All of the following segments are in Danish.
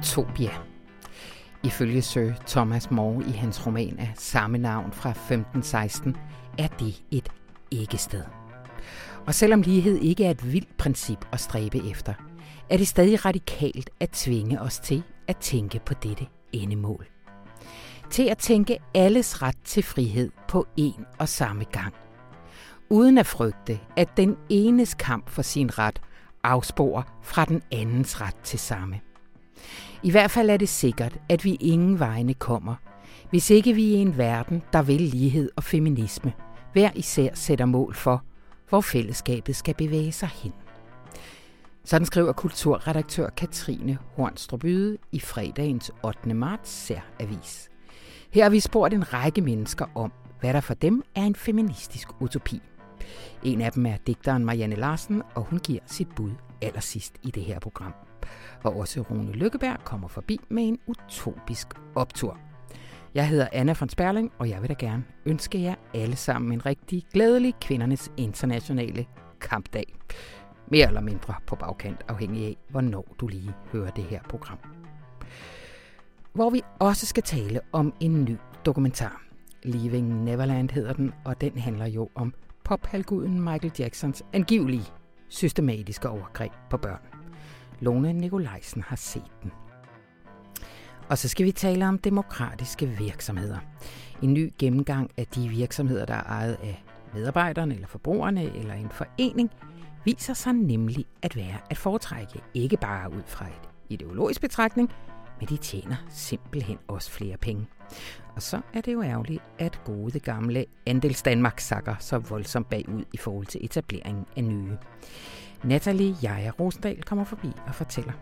Utopia. Ifølge Sir Thomas More i hans roman af samme navn fra 1516, er det et ikke-sted. Og selvom lighed ikke er et vildt princip at stræbe efter, er det stadig radikalt at tvinge os til at tænke på dette endemål. Til at tænke alles ret til frihed på en og samme gang. Uden at frygte, at den enes kamp for sin ret afsporer fra den andens ret til samme. I hvert fald er det sikkert, at vi ingen vegne kommer, hvis ikke vi i en verden, der vil lighed og feminisme, hver især sætter mål for, hvor fællesskabet skal bevæge sig hen. Sådan skriver kulturredaktør Katrine Hornstrup i fredagens 8. marts særavis. Her har vi spurgt en række mennesker om, hvad der for dem er en feministisk utopi. En af dem er digteren Marianne Larsen, og hun giver sit bud allersidst i det her program. Og også Rune Lykkeberg kommer forbi med en utopisk optur. Jeg hedder Anna von Sperling, og jeg vil da gerne ønske jer alle sammen en rigtig glædelig kvindernes internationale kampdag. Mere eller mindre på bagkant, afhængig af, hvornår du lige hører det her program. Hvor vi også skal tale om en ny dokumentar. Leaving Neverland hedder den, og den handler jo om pophalguden Michael Jacksons angivelige systematiske overgreb på børn. Lone Nikolajsen har set den. Og så skal vi tale om demokratiske virksomheder. En ny gennemgang af de virksomheder, der er ejet af medarbejderne eller forbrugerne eller en forening, viser sig nemlig at være at foretrække ikke bare ud fra et ideologisk betragtning, men de tjener simpelthen også flere penge. Og så er det jo ærgerligt, at gode gamle Andels Danmark sakker så voldsomt bagud i forhold til etableringen af nye. Natalie Jaja Rosendal kommer forbi og fortæller.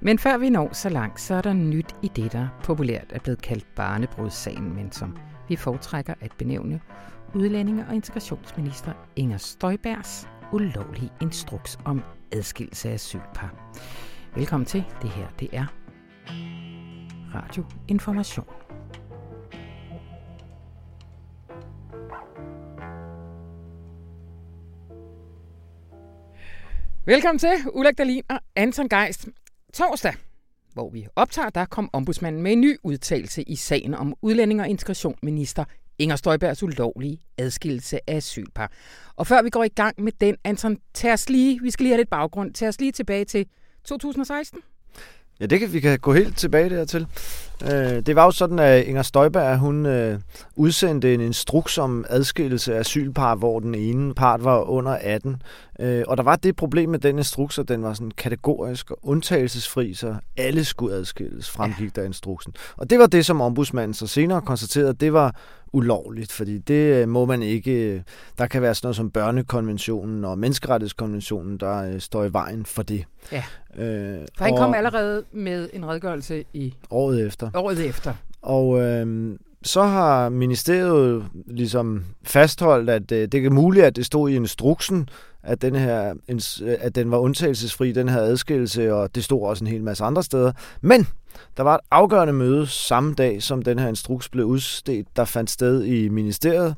Men før vi når så langt, så er der nyt i det, der populært er blevet kaldt barnebrudssagen, men som vi foretrækker at benævne udlændinge- og integrationsminister Inger Støjbergs ulovlige instruks om adskillelse af asylpar. Velkommen til. Det her, det er Radio Information. Velkommen til, Ulrik Dahlin og Anton Geist. Torsdag, hvor vi optager, der kom ombudsmanden med en ny udtalelse i sagen om udlænding og integrationsminister Inger Støjbergs ulovlige adskillelse af asylpar. Og før vi går i gang med den, Anton, tag os lige, vi skal lige have lidt baggrund, tag os lige tilbage til 2016. Ja, det kan vi kan gå helt tilbage dertil. Øh, det var jo sådan, at Inger Støjberg hun øh, udsendte en instruks om adskillelse af asylpar, hvor den ene part var under 18. Øh, og der var det problem med den instruks, at den var sådan kategorisk og undtagelsesfri, så alle skulle adskilles, fremgik der instruksen. Og det var det, som ombudsmanden så senere konstaterede, at det var ulovligt, fordi det må man ikke. Der kan være sådan noget som børnekonventionen og menneskerettighedskonventionen, der står i vejen for det. Ja. Øh, for han kom allerede med en redegørelse i året efter. Året efter. Og øh, så har ministeriet ligesom fastholdt, at øh, det er muligt, at det stod i instruksen, at den, her, at den var undtagelsesfri, den her adskillelse, og det stod også en hel masse andre steder. Men der var et afgørende møde samme dag, som den her instruks blev udstedt, der fandt sted i ministeriet,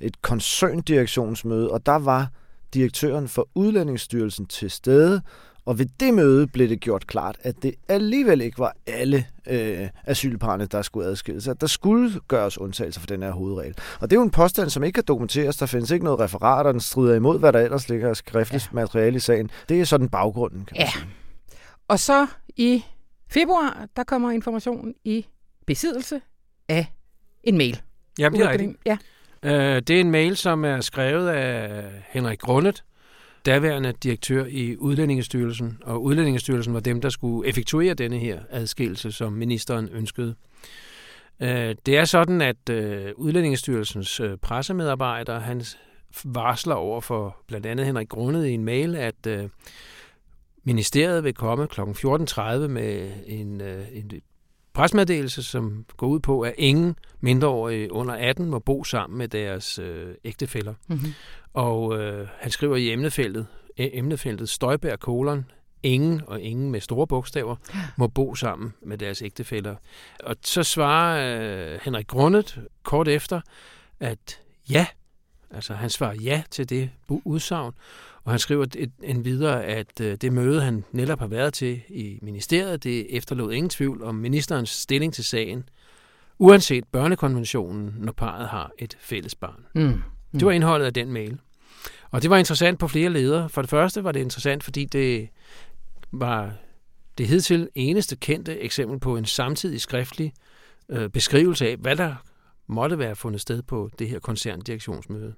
et koncerndirektionsmøde, og der var direktøren for Udlændingsstyrelsen til stede, og ved det møde blev det gjort klart, at det alligevel ikke var alle øh, asylparne, der skulle adskilles. At der skulle gøres undtagelser for den her hovedregel. Og det er jo en påstand, som ikke kan dokumenteres. Der findes ikke noget referat, og den strider imod, hvad der ellers ligger af skriftligt ja. materiale i sagen. Det er sådan baggrunden, kan man ja. sige. Og så i februar, der kommer informationen i besiddelse af en mail. Ja, det er rigtigt. Ja. Uh, det er en mail, som er skrevet af Henrik Grundet, daværende direktør i Udlændingestyrelsen, og Udlændingestyrelsen var dem, der skulle effektuere denne her adskillelse, som ministeren ønskede. Øh, det er sådan, at øh, Udlændingestyrelsens øh, pressemedarbejder, han varsler over for blandt andet Henrik Grundet i en mail, at ministeriet vil komme kl. 14.30 med en, en presmeddelelse, som går ud på, at ingen mindreårige under 18 må bo sammen med deres øh, ægtefæller. Mm-hmm. Og øh, han skriver i emnefeltet, emnefeltet Støjbær kolon, ingen og ingen med store bogstaver må bo sammen med deres ægtefæller. Og så svarer øh, Henrik Grundet kort efter, at ja, Altså han svarer ja til det udsagn, og han skriver en videre, at øh, det møde, han netop har været til i ministeriet, det efterlod ingen tvivl om ministerens stilling til sagen, uanset børnekonventionen, når parret har et fælles barn. Mm. Mm. Det var indholdet af den mail. Og det var interessant på flere ledere. For det første var det interessant, fordi det var det hidtil eneste kendte eksempel på en samtidig skriftlig øh, beskrivelse af, hvad der måtte være fundet sted på det her koncerndirektionsmøde.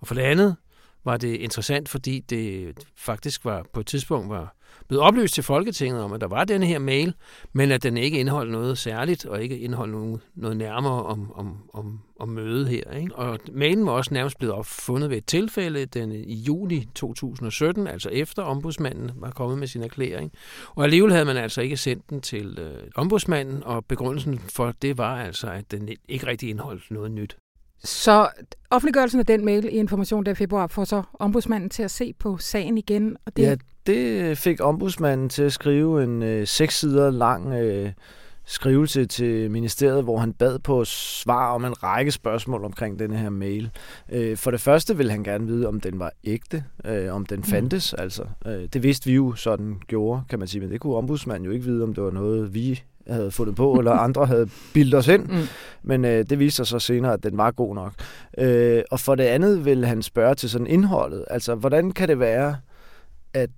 Og for det andet var det interessant, fordi det faktisk var på et tidspunkt var blevet oplyst til Folketinget om, at der var denne her mail, men at den ikke indeholdt noget særligt, og ikke indeholdt noget, noget nærmere om, om, om, om mødet her. Ikke? Og mailen var også nærmest blevet opfundet ved et tilfælde den, i juli 2017, altså efter ombudsmanden var kommet med sin erklæring. Og alligevel havde man altså ikke sendt den til øh, ombudsmanden, og begrundelsen for det var altså, at den ikke rigtig indeholdt noget nyt. Så offentliggørelsen af den mail i Information der februar får så ombudsmanden til at se på sagen igen. Og det... Ja, det fik ombudsmanden til at skrive en øh, seks sider lang øh, skrivelse til ministeriet, hvor han bad på svar om en række spørgsmål omkring denne her mail. Øh, for det første ville han gerne vide, om den var ægte, øh, om den mm. fandtes. Mm. Altså, øh, det vidste vi jo sådan gjorde, kan man sige, men det kunne ombudsmanden jo ikke vide, om det var noget, vi havde fundet på, eller andre havde bildet os ind. Mm. Men øh, det viste sig så senere, at den var god nok. Øh, og for det andet vil han spørge til sådan indholdet. Altså, hvordan kan det være, at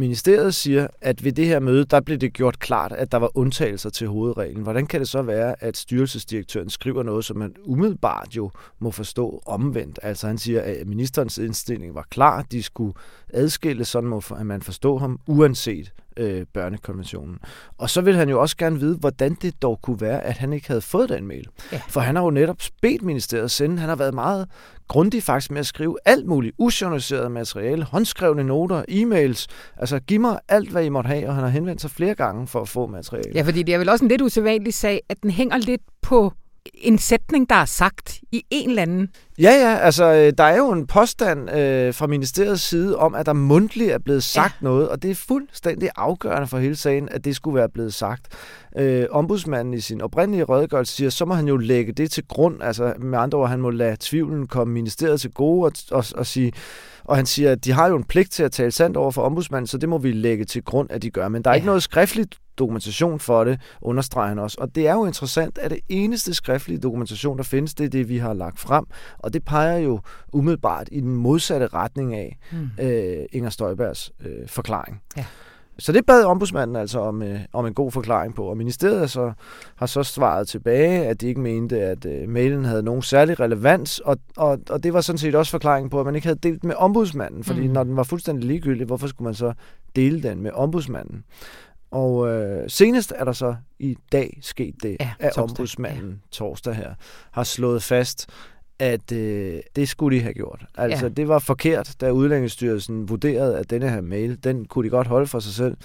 ministeriet siger, at ved det her møde, der blev det gjort klart, at der var undtagelser til hovedreglen. Hvordan kan det så være, at styrelsesdirektøren skriver noget, som man umiddelbart jo må forstå omvendt? Altså han siger, at ministerens indstilling var klar, de skulle adskille, sådan må man forstå ham, uanset øh, børnekonventionen. Og så vil han jo også gerne vide, hvordan det dog kunne være, at han ikke havde fået den mail. Ja. For han har jo netop bedt ministeriet sende. Han har været meget grundig faktisk med at skrive alt muligt ujournaliseret materiale, håndskrevne noter, e-mails. Altså giv mig alt, hvad I måtte have, og han har henvendt sig flere gange for at få materiale. Ja, fordi det er vel også en lidt usædvanlig sag, at den hænger lidt på en sætning, der er sagt i en eller anden. Ja, ja, altså øh, der er jo en påstand øh, fra ministeriets side om, at der mundtligt er blevet sagt ja. noget, og det er fuldstændig afgørende for hele sagen, at det skulle være blevet sagt. Øh, ombudsmanden i sin oprindelige redegørelse siger, så må han jo lægge det til grund, altså med andre ord, han må lade tvivlen komme ministeriet til gode og, og, og sige, og han siger, at de har jo en pligt til at tale sandt over for ombudsmanden, så det må vi lægge til grund, at de gør. Men der er ja. ikke noget skriftligt dokumentation for det, understreger han også. Og det er jo interessant, at det eneste skriftlige dokumentation, der findes, det er det, vi har lagt frem. Og det peger jo umiddelbart i den modsatte retning af mm. øh, Inger Støjbergs øh, forklaring. Ja. Så det bad ombudsmanden altså om, øh, om en god forklaring på, og ministeriet så, har så svaret tilbage, at de ikke mente, at øh, mailen havde nogen særlig relevans, og, og, og det var sådan set også forklaringen på, at man ikke havde delt med ombudsmanden, fordi mm. når den var fuldstændig ligegyldig, hvorfor skulle man så dele den med ombudsmanden? Og øh, senest er der så i dag sket det, ja, at ombudsmanden ja. torsdag her har slået fast, at øh, det skulle de have gjort. Altså, ja. det var forkert, da Udlændingsstyrelsen vurderede, at denne her mail, den kunne de godt holde for sig selv.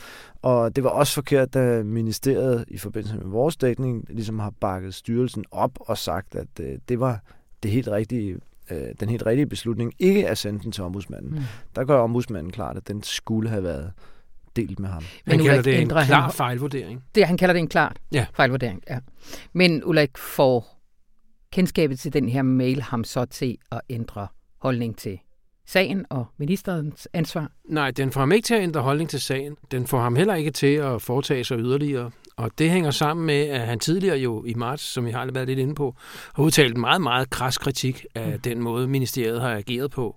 Og det var også forkert, da ministeriet i forbindelse med vores dækning ligesom har bakket styrelsen op og sagt, at øh, det var det helt rigtige øh, den helt rigtige beslutning ikke at sende den til ombudsmanden. Mm. Der gør ombudsmanden klart, at den skulle have været delt med ham. Men han kalder det en klar han, fejlvurdering. Det, han kalder det en klart ja. fejlvurdering, ja. Men Ulrik, får kendskabet til den her mail ham så til at ændre holdning til sagen og ministerens ansvar? Nej, den får ham ikke til at ændre holdning til sagen. Den får ham heller ikke til at foretage sig yderligere. Og det hænger sammen med, at han tidligere jo i marts, som jeg har været lidt inde på, har udtalt meget, meget kras kritik af mm. den måde, ministeriet har ageret på.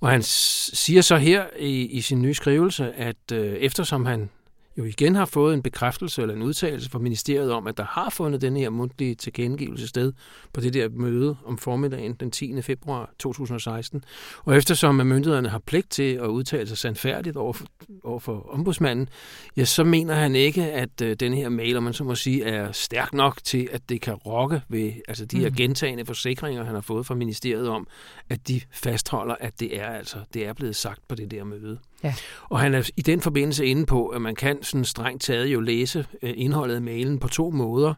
Og han siger så her i, i sin nye skrivelse, at øh, eftersom han jo igen har fået en bekræftelse eller en udtalelse fra ministeriet om, at der har fundet den her mundtlige tilkendegivelse sted på det der møde om formiddagen den 10. februar 2016. Og eftersom myndighederne har pligt til at udtale sig sandfærdigt over for, over for ombudsmanden, ja, så mener han ikke, at øh, den her mail, om man så må sige, er stærk nok til, at det kan rokke ved altså de her mm. gentagende forsikringer, han har fået fra ministeriet om, at de fastholder, at det er altså det er blevet sagt på det der møde. Ja. Og han er i den forbindelse inde på, at man kan sådan strengt taget jo læse øh, indholdet af mailen på to måder.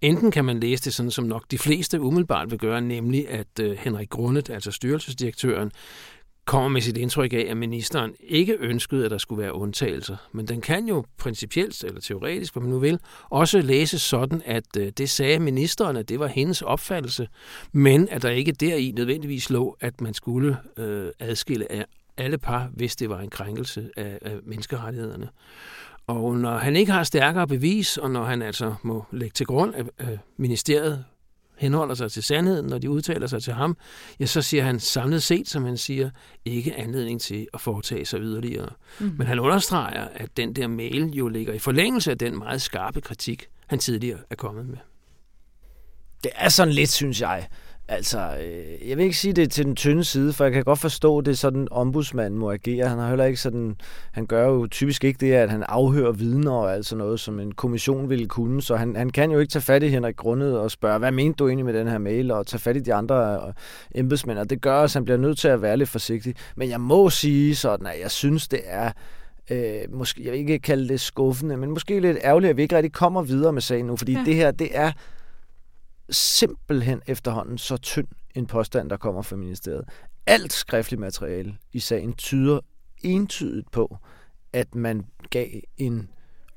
Enten kan man læse det sådan, som nok de fleste umiddelbart vil gøre, nemlig at øh, Henrik Grundet, altså styrelsesdirektøren, kommer med sit indtryk af, at ministeren ikke ønskede, at der skulle være undtagelser. Men den kan jo principielt, eller teoretisk, hvad man nu vil, også læses sådan, at øh, det sagde ministeren, at det var hendes opfattelse, men at der ikke deri nødvendigvis lå, at man skulle øh, adskille af alle par, hvis det var en krænkelse af, af menneskerettighederne. Og når han ikke har stærkere bevis, og når han altså må lægge til grund, at ministeriet henholder sig til sandheden, når de udtaler sig til ham, ja, så siger han samlet set, som han siger, ikke anledning til at foretage sig yderligere. Mm. Men han understreger, at den der mail jo ligger i forlængelse af den meget skarpe kritik, han tidligere er kommet med. Det er sådan lidt, synes jeg, Altså, øh, jeg vil ikke sige det til den tynde side, for jeg kan godt forstå, det sådan ombudsmanden må agere. Han har heller ikke sådan, han gør jo typisk ikke det, at han afhører vidner og alt sådan noget, som en kommission ville kunne. Så han, han kan jo ikke tage fat i Henrik Grundet og spørge, hvad mente du egentlig med den her mail, og tage fat i de andre øh, embedsmænd. Og det gør, at han bliver nødt til at være lidt forsigtig. Men jeg må sige sådan, at jeg synes, det er øh, måske, jeg vil ikke kalde det skuffende, men måske lidt ærgerligt, at vi ikke rigtig kommer videre med sagen nu, fordi ja. det her, det er simpelthen efterhånden så tynd en påstand, der kommer fra ministeriet. Alt skriftligt materiale i sagen tyder entydigt på, at man gav en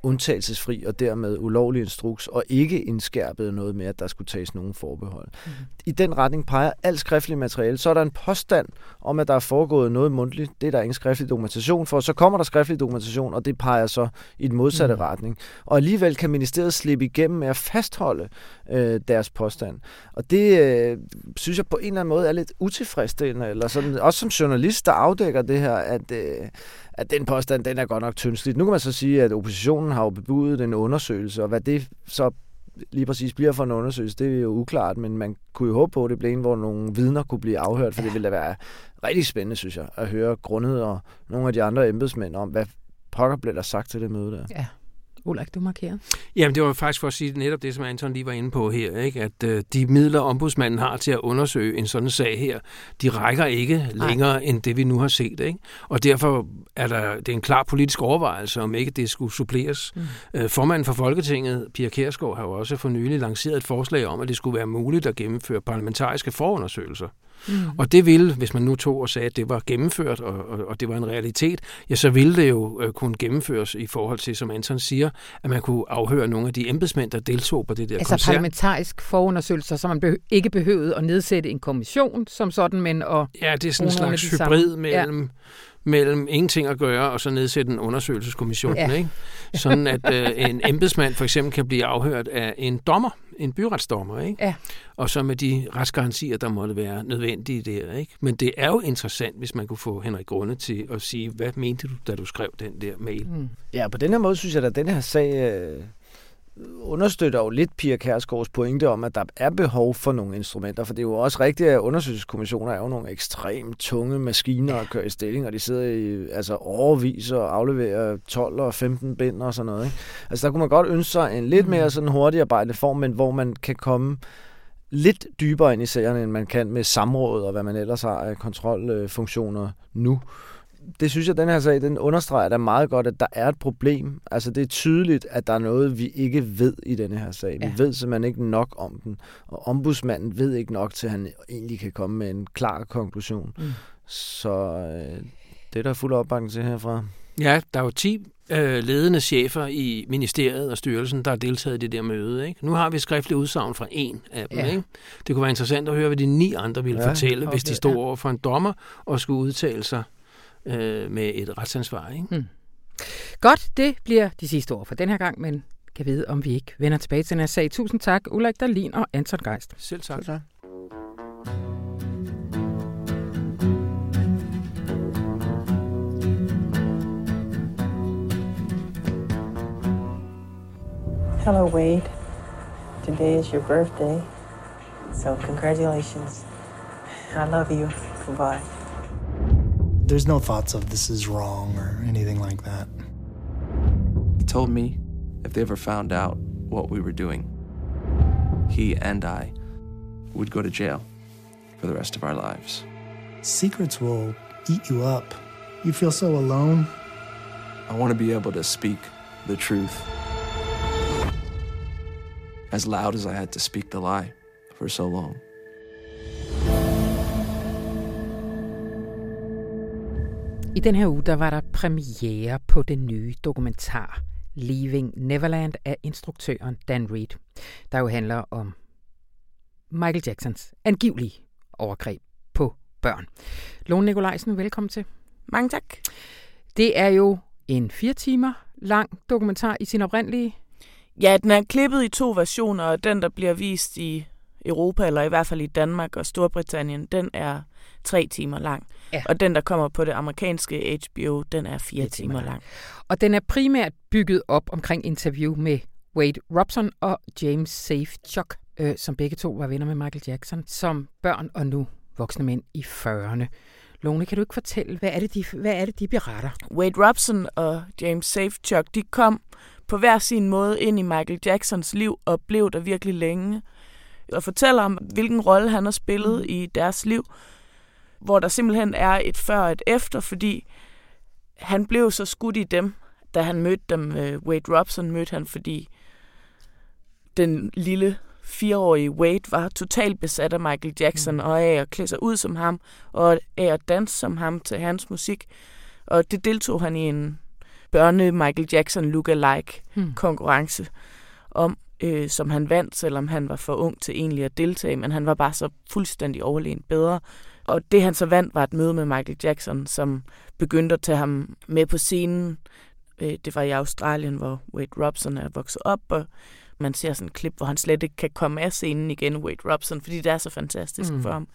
undtagelsesfri og dermed ulovlig instruks, og ikke indskærpede noget med, at der skulle tages nogen forbehold. Mm. I den retning peger alt skriftligt materiale. Så er der en påstand om, at der er foregået noget mundtligt. Det er der ingen skriftlig dokumentation for. Så kommer der skriftlig dokumentation, og det peger så i den modsatte mm. retning. Og alligevel kan ministeriet slippe igennem med at fastholde øh, deres påstand. Og det øh, synes jeg på en eller anden måde er lidt utilfredsstillende, eller sådan, også som journalist, der afdækker det her, at øh, at den påstand, den er godt nok tyndsligt. Nu kan man så sige, at oppositionen har jo bebudet en undersøgelse, og hvad det så lige præcis bliver for en undersøgelse, det er jo uklart, men man kunne jo håbe på, at det blev en, hvor nogle vidner kunne blive afhørt, for det ville da være rigtig spændende, synes jeg, at høre grundet og nogle af de andre embedsmænd om, hvad pokker blev der sagt til det møde der. Ja. Ulrik, du markerer. Jamen, det var faktisk for at sige netop det, som Anton lige var inde på her, ikke? at øh, de midler, ombudsmanden har til at undersøge en sådan sag her, de rækker ikke Nej. længere end det, vi nu har set. Ikke? Og derfor er der det er en klar politisk overvejelse, om ikke det skulle suppleres. Mm. Øh, formanden for Folketinget, Pia Kærsgaard, har jo også for nylig lanceret et forslag om, at det skulle være muligt at gennemføre parlamentariske forundersøgelser. Mm. Og det ville, hvis man nu tog og sagde, at det var gennemført, og, og, og det var en realitet, ja, så ville det jo øh, kunne gennemføres i forhold til, som Anton siger, at man kunne afhøre nogle af de embedsmænd, der deltog på det der altså koncert. parlamentarisk forundersøgelser, så man be- ikke behøvede at nedsætte en kommission som sådan, men at Ja, det er sådan en slags hybrid mellem... Ja mellem ingenting at gøre og så nedsætte en undersøgelseskommission. Ja. Ikke? Sådan at øh, en embedsmand for eksempel kan blive afhørt af en dommer, en byretsdommer, ikke? Ja. og så med de retsgarantier, der måtte være nødvendige der. Ikke? Men det er jo interessant, hvis man kunne få Henrik Grunde til at sige, hvad mente du, da du skrev den der mail? Mm. Ja, på den her måde synes jeg, at den her sag øh, understøtter jo lidt Pia Kærsgaards pointe om, at der er behov for nogle instrumenter, for det er jo også rigtigt, at undersøgelseskommissioner er jo nogle ekstremt tunge maskiner at køre i stilling, og de sidder i altså overvis og afleverer 12 og 15 bind og sådan noget. Ikke? Altså der kunne man godt ønske sig en lidt mere sådan hurtig arbejde form, men hvor man kan komme lidt dybere ind i sagerne, end man kan med samråd og hvad man ellers har af kontrolfunktioner nu det synes jeg, den her sag, den understreger da meget godt, at der er et problem. Altså, det er tydeligt, at der er noget, vi ikke ved i denne her sag. Ja. Vi ved simpelthen ikke nok om den. Og ombudsmanden ved ikke nok, til han egentlig kan komme med en klar konklusion. Mm. Så øh, det er der fuld opbakning til herfra. Ja, der er jo 10 øh, ledende chefer i ministeriet og styrelsen, der har deltaget i det der møde. Ikke? Nu har vi skriftlig udsagn fra en af dem. Ja. Ikke? Det kunne være interessant at høre, hvad de ni andre ville ja, fortælle, okay, hvis de stod ja. over for en dommer og skulle udtale sig øh, med et retsansvar. Ikke? Hmm. Godt, det bliver de sidste ord for den her gang, men kan vide, om vi ikke vender tilbage til den her sag. Tusind tak, Ulrik Dahlin og Anton Geist. Selv tak. Selv tak. Hello, Wade. Today is your birthday, so congratulations. I love you. Goodbye. There's no thoughts of this is wrong or anything like that. He told me if they ever found out what we were doing, he and I would go to jail for the rest of our lives. Secrets will eat you up. You feel so alone. I want to be able to speak the truth as loud as I had to speak the lie for so long. I den her uge, der var der premiere på den nye dokumentar Leaving Neverland af instruktøren Dan Reed, der jo handler om Michael Jacksons angivelige overgreb på børn. Lone Nikolajsen, velkommen til. Mange tak. Det er jo en fire timer lang dokumentar i sin oprindelige. Ja, den er klippet i to versioner, og den, der bliver vist i Europa, eller i hvert fald i Danmark og Storbritannien, den er tre timer lang. Ja. Og den, der kommer på det amerikanske HBO, den er fire timer, timer lang. Og den er primært bygget op omkring interview med Wade Robson og James Safe Chuck, øh, som begge to var venner med Michael Jackson, som børn og nu voksne mænd i 40'erne. Lone, kan du ikke fortælle, hvad er det, de, hvad er det, de beretter? Wade Robson og James Safechuck, de kom på hver sin måde ind i Michael Jacksons liv og blev der virkelig længe. Og fortæller om, hvilken rolle han har spillet mm. i deres liv, hvor der simpelthen er et før og et efter, fordi han blev så skudt i dem, da han mødte dem. Øh, Wade Robson mødte han, fordi den lille fireårige Wade var totalt besat af Michael Jackson, mm. og af at klæde sig ud som ham, og af at danse som ham til hans musik. Og det deltog han i en børne Michael Jackson look-alike mm. konkurrence om, øh, som han vandt, selvom han var for ung til egentlig at deltage, men han var bare så fuldstændig overlegen bedre. Og det han så vandt var et møde med Michael Jackson, som begyndte at tage ham med på scenen. Øh, det var i Australien, hvor Wade Robson er vokset op, og man ser sådan et klip, hvor han slet ikke kan komme af scenen igen, Wade Robson, fordi det er så fantastisk mm. for ham.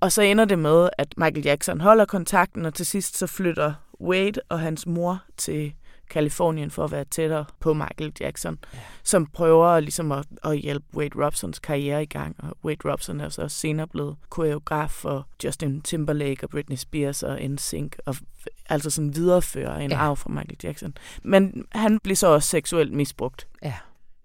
Og så ender det med, at Michael Jackson holder kontakten, og til sidst så flytter Wade og hans mor til Kalifornien for at være tættere på Michael Jackson, ja. som prøver ligesom at, at hjælpe Wade Robsons karriere i gang. Og Wade Robson er så senere blevet koreograf for Justin Timberlake og Britney Spears og NSYNC, og altså sådan viderefører en ja. arv fra Michael Jackson. Men han blev så også seksuelt misbrugt. Ja.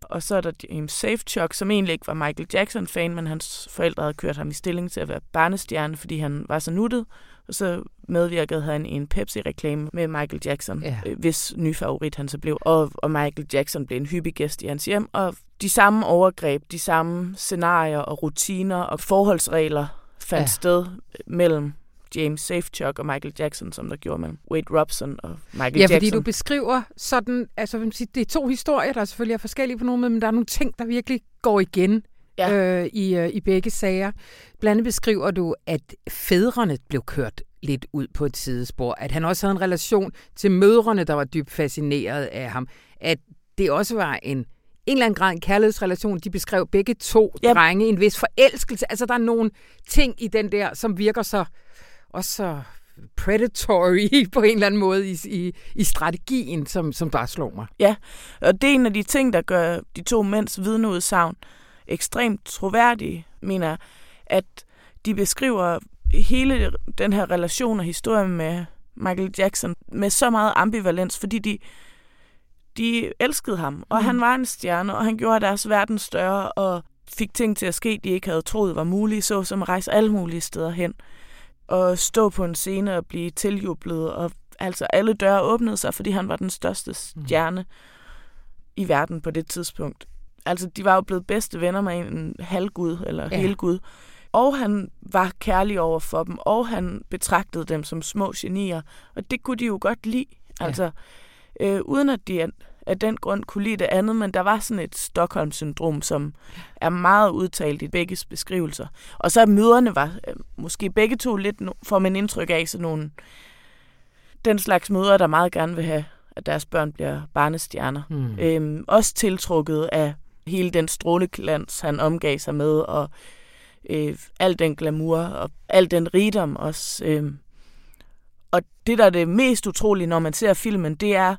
Og så er der James Safechuck, som egentlig ikke var Michael Jackson-fan, men hans forældre havde kørt ham i stilling til at være barnestjerne, fordi han var så nuttet. Og så medvirkede han i en Pepsi-reklame med Michael Jackson, ja. øh, hvis ny favorit han så blev. Og, og Michael Jackson blev en hyppig gæst i hans hjem. Og de samme overgreb, de samme scenarier og rutiner og forholdsregler fandt ja. sted mellem James Safechuck og Michael Jackson, som der gjorde mellem Wade Robson og Michael ja, Jackson. Ja, fordi du beskriver sådan, altså det er to historier, der selvfølgelig er forskellige på nogen måde, men der er nogle ting, der virkelig går igen ja. øh, i, øh, i begge sager. Blandt andet beskriver du, at fædrene blev kørt lidt ud på et sidespor, at han også havde en relation til mødrene, der var dybt fascineret af ham, at det også var en en eller anden grad en kærlighedsrelation. De beskrev begge to yep. drenge en vis forelskelse. Altså, der er nogle ting i den der, som virker så også så predatory på en eller anden måde i, i, i strategien, som, som bare slår mig. Ja, og det er en af de ting, der gør de to mænds vidneudsagn ekstremt troværdige, mener jeg, at de beskriver hele den her relation og historie med Michael Jackson med så meget ambivalens, fordi de, de elskede ham, og mm. han var en stjerne, og han gjorde deres verden større, og fik ting til at ske, de ikke havde troet var mulige, så som at rejse alle mulige steder hen at stå på en scene og blive tiljublet, og altså alle døre åbnede sig, fordi han var den største mm. stjerne mm. i verden på det tidspunkt. Altså, de var jo blevet bedste venner med en halvgud, eller ja. helgud. Og han var kærlig over for dem, og han betragtede dem som små genier. Og det kunne de jo godt lide. Altså, ja. øh, uden at de af den grund kunne lide det andet, men der var sådan et Stockholm-syndrom, som er meget udtalt i begges beskrivelser. Og så møderne var øh, måske begge to lidt, får man indtryk af, sådan nogle, den slags mødre, der meget gerne vil have, at deres børn bliver barnestjerner. Mm. Øhm, også tiltrukket af hele den stråleglans, han omgav sig med, og øh, al den glamour, og al den rigdom også. Øh. Og det, der er det mest utrolige, når man ser filmen, det er,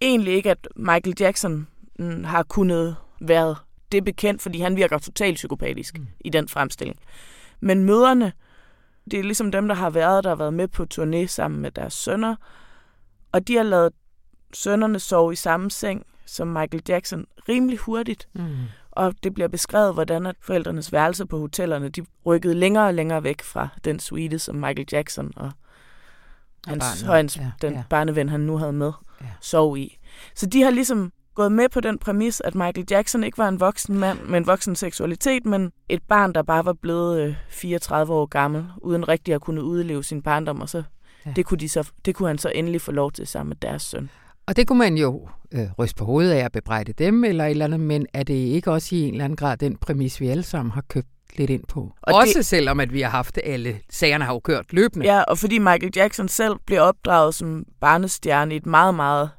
egentlig ikke, at Michael Jackson mm, har kunnet være det bekendt, fordi han virker totalt psykopatisk mm. i den fremstilling. Men møderne, det er ligesom dem, der har været der, har været med på turné sammen med deres sønner, og de har lavet sønnerne sove i samme seng som Michael Jackson rimelig hurtigt. Mm. Og det bliver beskrevet, hvordan at forældrenes værelser på hotellerne, de rykkede længere og længere væk fra den suite, som Michael Jackson og hans, og hans, ja, den ja. barneven, han nu havde med, ja. sov i. Så de har ligesom gået med på den præmis, at Michael Jackson ikke var en voksen mand med en voksen seksualitet, men et barn, der bare var blevet øh, 34 år gammel, uden rigtig at kunne udleve sin barndom, og så Ja. Det, kunne de så, det kunne han så endelig få lov til sammen med deres søn. Og det kunne man jo øh, ryste på hovedet af at bebrejde dem eller et eller andet, men er det ikke også i en eller anden grad den præmis, vi alle sammen har købt lidt ind på? Og også det, selvom, at vi har haft alle sagerne har jo kørt løbende. Ja, og fordi Michael Jackson selv blev opdraget som barnestjerne i et meget, meget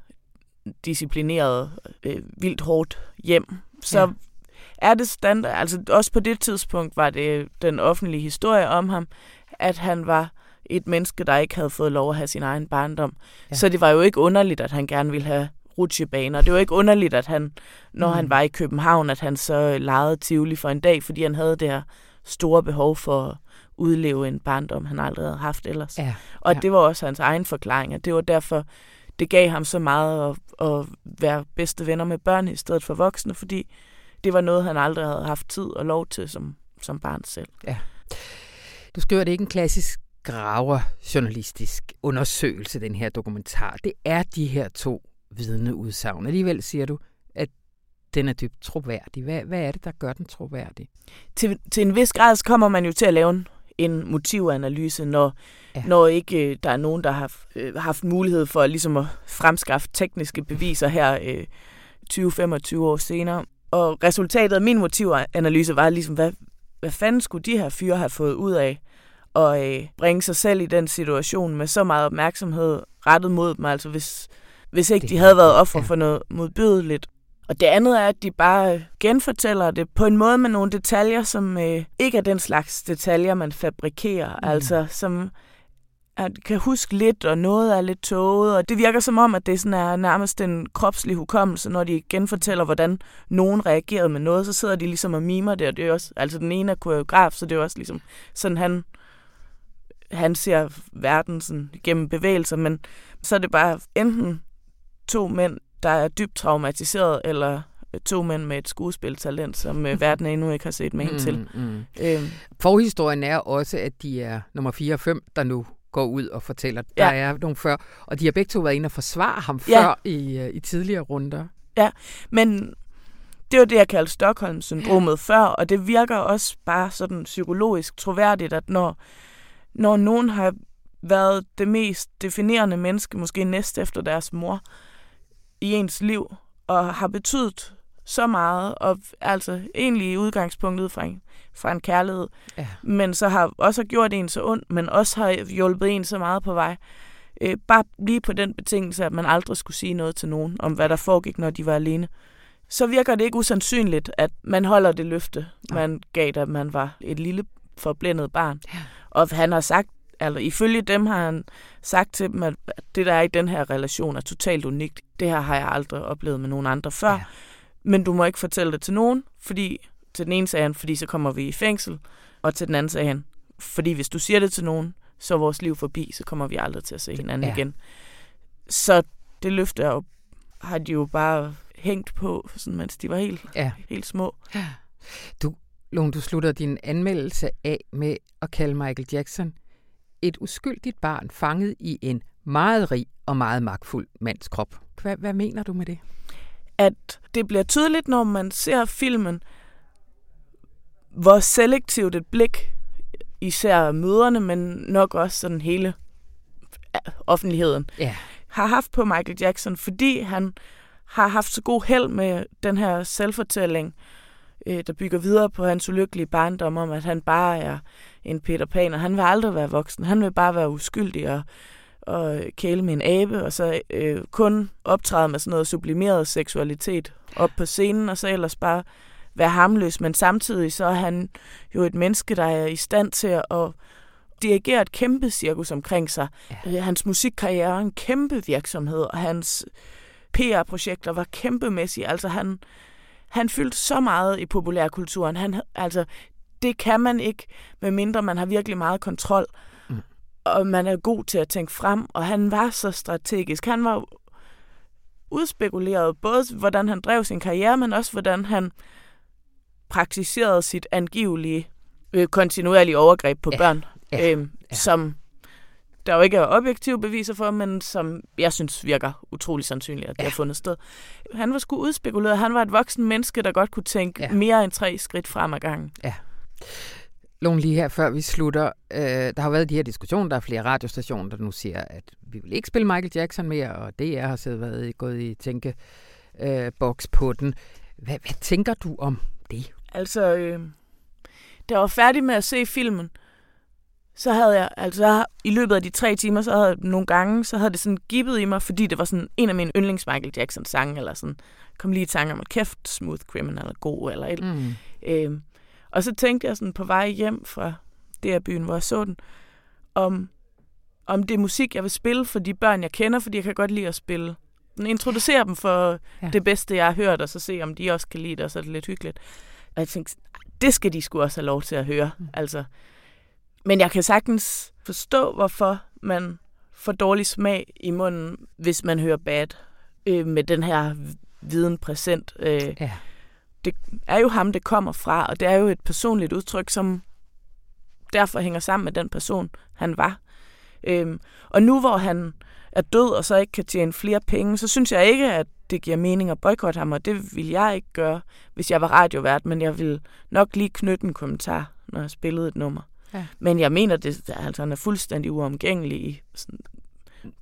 disciplineret, øh, vildt hårdt hjem, så ja. er det standard, altså også på det tidspunkt var det den offentlige historie om ham, at han var et menneske, der ikke havde fået lov at have sin egen barndom. Ja. Så det var jo ikke underligt, at han gerne ville have rutsjebaner. Det var ikke underligt, at han, når mm. han var i København, at han så lejede Tivoli for en dag, fordi han havde det her store behov for at udleve en barndom, han aldrig havde haft ellers. Ja. Og ja. det var også hans egen forklaring, at det var derfor, det gav ham så meget at, at være bedste venner med børn i stedet for voksne, fordi det var noget, han aldrig havde haft tid og lov til som, som barn selv. Ja. Du skriver, det ikke en klassisk graver-journalistisk undersøgelse, den her dokumentar. Det er de her to vidneudsagn. Alligevel siger du, at den er dybt troværdig. Hvad, hvad er det, der gør den troværdig? Til, til en vis grad kommer man jo til at lave en, en motivanalyse, når, ja. når ikke øh, der er nogen, der har øh, haft mulighed for ligesom at fremskaffe tekniske beviser her øh, 20-25 år senere. Og resultatet af min motivanalyse var ligesom, hvad, hvad fanden skulle de her fyre have fået ud af at øh, bringe sig selv i den situation med så meget opmærksomhed rettet mod dem, altså hvis, hvis ikke det, de havde været offer ja. for noget modbydeligt. Og det andet er, at de bare genfortæller det på en måde med nogle detaljer, som øh, ikke er den slags detaljer, man fabrikerer. Mm. Altså, som at kan huske lidt, og noget er lidt tåget, og det virker som om, at det sådan er nærmest en kropslig hukommelse, når de genfortæller, hvordan nogen reagerede med noget, så sidder de ligesom og mimer det, og det er også, altså den ene er koreograf, så det er også ligesom sådan, han, han ser verden sådan gennem bevægelser, men så er det bare enten to mænd, der er dybt traumatiseret, eller to mænd med et skuespiltalent, som øh, verden endnu ikke har set med mm, til. Mm. Øhm. Forhistorien er også, at de er nummer 4 og 5, der nu går ud og fortæller, der ja. er nogle før. Og de har begge to været inde og forsvare ham ja. før i, øh, i tidligere runder. Ja, men det var det, jeg kaldte Stockholm-syndromet før, og det virker også bare sådan psykologisk troværdigt, at når, når nogen har været det mest definerende menneske, måske næst efter deres mor, i ens liv, og har betydet så meget, og altså egentlig i udgangspunktet fra en, fra en kærlighed, ja. men så har også gjort en så ondt, men også har hjulpet en så meget på vej. Øh, bare lige på den betingelse, at man aldrig skulle sige noget til nogen om, hvad der foregik, når de var alene. Så virker det ikke usandsynligt, at man holder det løfte, ja. man gav, da man var et lille forblændet barn. Ja. Og han har sagt, altså ifølge dem har han sagt til dem, at det, der er i den her relation, er totalt unikt. Det her har jeg aldrig oplevet med nogen andre før. Ja. Men du må ikke fortælle det til nogen, fordi til den ene sagde han, fordi så kommer vi i fængsel, og til den anden sagde han, fordi hvis du siger det til nogen, så er vores liv forbi, så kommer vi aldrig til at se hinanden ja. igen. Så det løfte jo, har de jo bare hængt på, sådan, mens de var helt, ja. helt små. Ja. Du, Lone, du slutter din anmeldelse af med at kalde Michael Jackson et uskyldigt barn fanget i en meget rig og meget magtfuld mands krop. Hvad, hvad mener du med det? At det bliver tydeligt, når man ser filmen, hvor selektivt et blik, især møderne, men nok også sådan hele offentligheden, ja. har haft på Michael Jackson, fordi han har haft så god held med den her selvfortælling, øh, der bygger videre på hans ulykkelige barndom om, at han bare er en Peter Pan, og han vil aldrig være voksen. Han vil bare være uskyldig og, og kæle med en abe, og så øh, kun optræde med sådan noget sublimeret seksualitet op på scenen, og så ellers bare være hamløs. Men samtidig så er han jo et menneske, der er i stand til at dirigere et kæmpe cirkus omkring sig. Ja. Øh, hans musikkarriere er en kæmpe virksomhed, og hans PR-projekter var kæmpemæssige. Altså han, han fyldte så meget i populærkulturen. Han, altså, det kan man ikke, medmindre man har virkelig meget kontrol. Mm. Og man er god til at tænke frem, og han var så strategisk. Han var udspekuleret, både hvordan han drev sin karriere, men også hvordan han praktiserede sit angivelige øh, kontinuerlige overgreb på ja, børn, ja, øh, ja. som der jo ikke er objektive beviser for, men som jeg synes virker utrolig sandsynligt, at det ja. har fundet sted. Han var sgu udspekuleret. Han var et voksen menneske, der godt kunne tænke ja. mere end tre skridt frem ad gangen. Ja. Lone, lige her før vi slutter. Øh, der har været de her diskussioner, der er flere radiostationer, der nu siger, at vi vil ikke spille Michael Jackson mere, og DR har siddet været gået i tænkeboks øh, på den. Hvad, hvad tænker du om det? Altså, øh, da jeg var færdig med at se filmen, så havde jeg, altså i løbet af de tre timer, så havde jeg nogle gange, så havde det sådan gibbet i mig, fordi det var sådan en af mine yndlings Michael Jackson sange, eller sådan, kom lige i tanke om, kæft, Smooth Criminal er god, eller et. Mm. Øh, og så tænkte jeg sådan på vej hjem fra der byen, hvor jeg så den, om, om det er musik, jeg vil spille for de børn, jeg kender, fordi jeg kan godt lide at spille. Introducere dem for ja. det bedste, jeg har hørt, og så se, om de også kan lide det, og så er det lidt hyggeligt. Og jeg tænkte, det skal de sgu også have lov til at høre. Mm. Altså, men jeg kan sagtens forstå, hvorfor man får dårlig smag i munden, hvis man hører bad øh, med den her viden præsent. Øh, ja det er jo ham, det kommer fra, og det er jo et personligt udtryk, som derfor hænger sammen med den person, han var. Øhm, og nu hvor han er død, og så ikke kan tjene flere penge, så synes jeg ikke, at det giver mening at boykotte ham, og det vil jeg ikke gøre, hvis jeg var radiovært, men jeg vil nok lige knytte en kommentar, når jeg spillede et nummer. Ja. Men jeg mener, det, altså, han er fuldstændig uomgængelig i sådan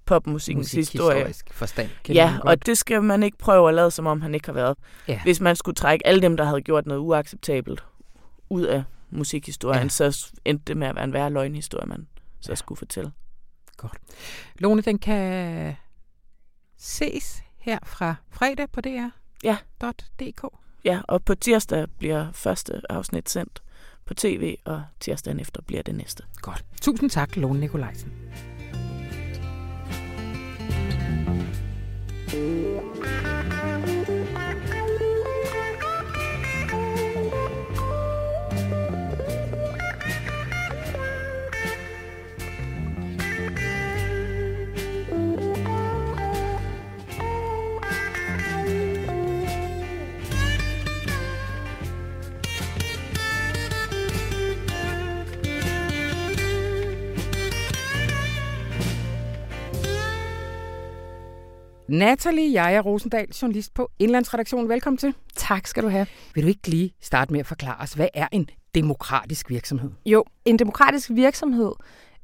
popmusikkens historie. forstand. Ja, og det skal man ikke prøve at lade, som om han ikke har været. Ja. Hvis man skulle trække alle dem, der havde gjort noget uacceptabelt ud af musikhistorien, ja. så endte det med at være en værre løgnhistorie, man så ja. skulle fortælle. Godt. Lone, den kan ses her fra fredag på DR. Ja. .dk. Ja, og på tirsdag bliver første afsnit sendt på tv, og tirsdagen efter bliver det næste. Godt. Tusind tak, Lone Nikolajsen. Natalie jeg er Rosendal, journalist på Indlandsredaktionen. Velkommen til. Tak skal du have. Vil du ikke lige starte med at forklare os, hvad er en demokratisk virksomhed? Jo, en demokratisk virksomhed,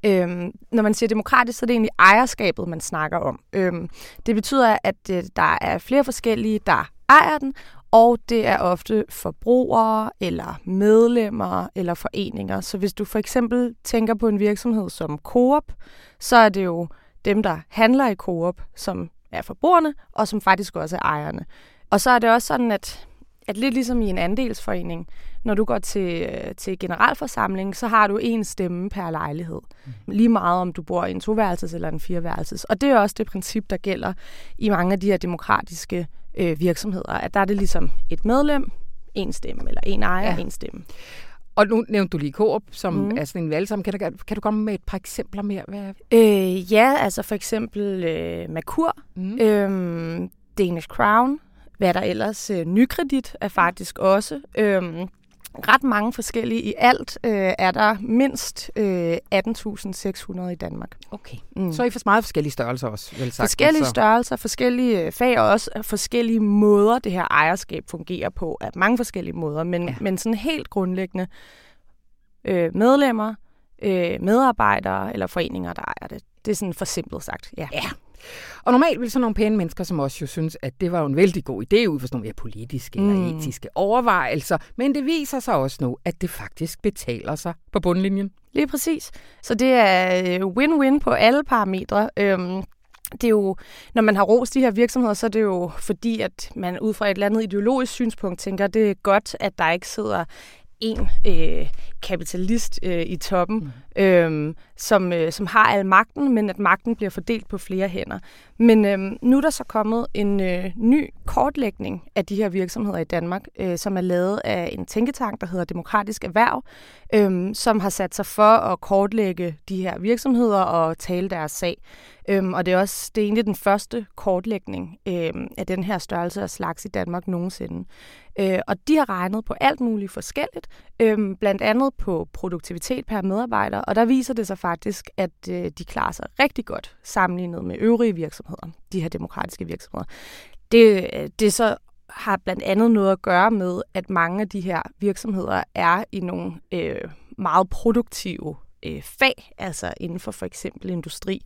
øhm, når man siger demokratisk, så er det egentlig ejerskabet, man snakker om. Øhm, det betyder, at øh, der er flere forskellige, der ejer den, og det er ofte forbrugere eller medlemmer eller foreninger. Så hvis du for eksempel tænker på en virksomhed som Coop, så er det jo dem, der handler i Coop, som er forbrugerne, og som faktisk også er ejerne. Og så er det også sådan, at, at lidt ligesom i en andelsforening, når du går til, til generalforsamling, så har du en stemme per lejlighed. Mm. Lige meget om du bor i en toværelses eller en fireværelses. Og det er også det princip, der gælder i mange af de her demokratiske øh, virksomheder, at der er det ligesom et medlem, en stemme, eller en ejer, ja. en stemme. Og nu nævnte du lige Coop, som mm. er sådan en valgsam. Kan du, kan du komme med et par eksempler mere? Hvad? Øh, ja, altså for eksempel øh, Makur, mm. øh, Danish Crown, hvad der ellers, øh, Nykredit er faktisk også. Øh, ret mange forskellige. I alt øh, er der mindst øh, 18.600 i Danmark. Okay. Mm. Så er I for meget forskellige størrelser også, vel sagt? Forskellige så. størrelser, forskellige fag og også forskellige måder, det her ejerskab fungerer på. Af mange forskellige måder, men, ja. men sådan helt grundlæggende øh, medlemmer, øh, medarbejdere eller foreninger, der ejer det. Det er sådan for simpelt sagt, ja. ja. Og normalt vil sådan nogle pæne mennesker som også jo synes, at det var jo en vældig god idé ud fra sådan nogle mere politiske mm. eller etiske overvejelser. Men det viser sig også nu, at det faktisk betaler sig på bundlinjen. Lige præcis. Så det er øh, win-win på alle parametre. Øhm, det er jo, når man har rost de her virksomheder, så er det jo fordi, at man ud fra et eller andet ideologisk synspunkt tænker, at det er godt, at der ikke sidder en øh, kapitalist øh, i toppen, mm. øh, som, øh, som har al magten, men at magten bliver fordelt på flere hænder. Men øh, nu er der så kommet en øh, ny kortlægning af de her virksomheder i Danmark, øh, som er lavet af en tænketank, der hedder Demokratisk Erhverv, øh, som har sat sig for at kortlægge de her virksomheder og tale deres sag. Øhm, og det er også det er egentlig den første kortlægning øhm, af den her størrelse af slags i Danmark nogensinde. Øh, og de har regnet på alt muligt forskelligt, øhm, blandt andet på produktivitet per medarbejder, og der viser det sig faktisk, at øh, de klarer sig rigtig godt sammenlignet med øvrige virksomheder, de her demokratiske virksomheder. Det, øh, det så har blandt andet noget at gøre med, at mange af de her virksomheder er i nogle øh, meget produktive øh, fag, altså inden for for eksempel industri.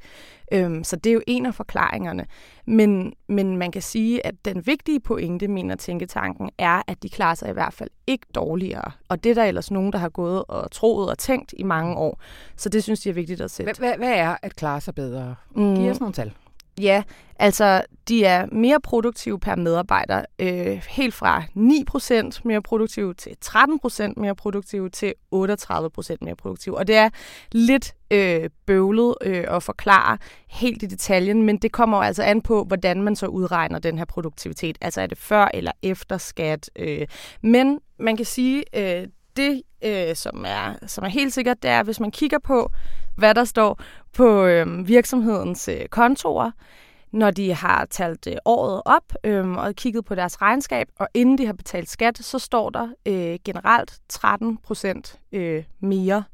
Øhm, så det er jo en af forklaringerne. Men, men man kan sige, at den vigtige pointe, mener Tænketanken, er, at de klarer sig i hvert fald ikke dårligere. Og det er der ellers nogen, der har gået og troet og tænkt i mange år. Så det synes de er vigtigt at sætte. Hvad, hvad er at klare sig bedre? Mm. Giv os nogle tal. Ja, altså de er mere produktive per medarbejder. Øh, helt fra 9% mere produktive til 13% mere produktive til 38% mere produktive. Og det er lidt øh, bøvlet øh, at forklare helt i detaljen, men det kommer altså an på, hvordan man så udregner den her produktivitet. Altså er det før eller efter skat. Øh. Men man kan sige, øh, det, øh, som, er, som er helt sikkert, det er, hvis man kigger på, hvad der står på øh, virksomhedens øh, kontorer, når de har talt øh, året op øh, og kigget på deres regnskab, og inden de har betalt skat, så står der øh, generelt 13 procent øh, mere,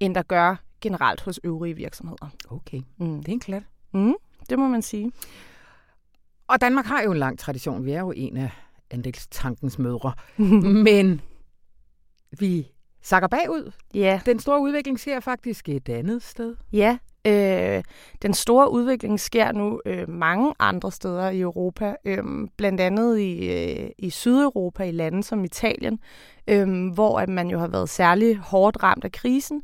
end der gør generelt hos øvrige virksomheder. Okay, mm. det er en klat. Mm, det må man sige. Og Danmark har jo en lang tradition. Vi er jo en af andelstankens mødre. Men vi sakker bagud. Ja. Den store udvikling sker faktisk et andet sted. Ja, øh, den store udvikling sker nu øh, mange andre steder i Europa, øh, blandt andet i, øh, i Sydeuropa, i lande som Italien, øh, hvor at man jo har været særlig hårdt ramt af krisen,